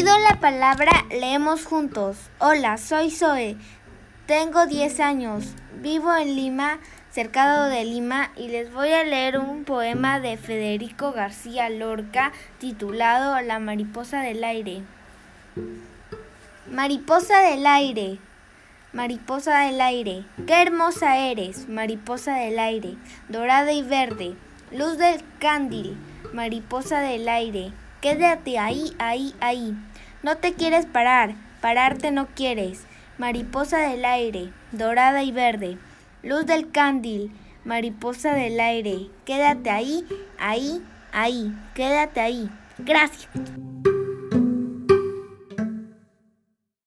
la palabra, leemos juntos. Hola, soy Zoe. Tengo 10 años. Vivo en Lima, cercado de Lima, y les voy a leer un poema de Federico García Lorca titulado La mariposa del aire. Mariposa del aire. Mariposa del aire, qué hermosa eres, mariposa del aire, dorada y verde, luz del cándil, mariposa del aire, quédate ahí, ahí, ahí. No te quieres parar, pararte no quieres, mariposa del aire, dorada y verde, luz del cándil, mariposa del aire, quédate ahí, ahí, ahí, quédate ahí. Gracias.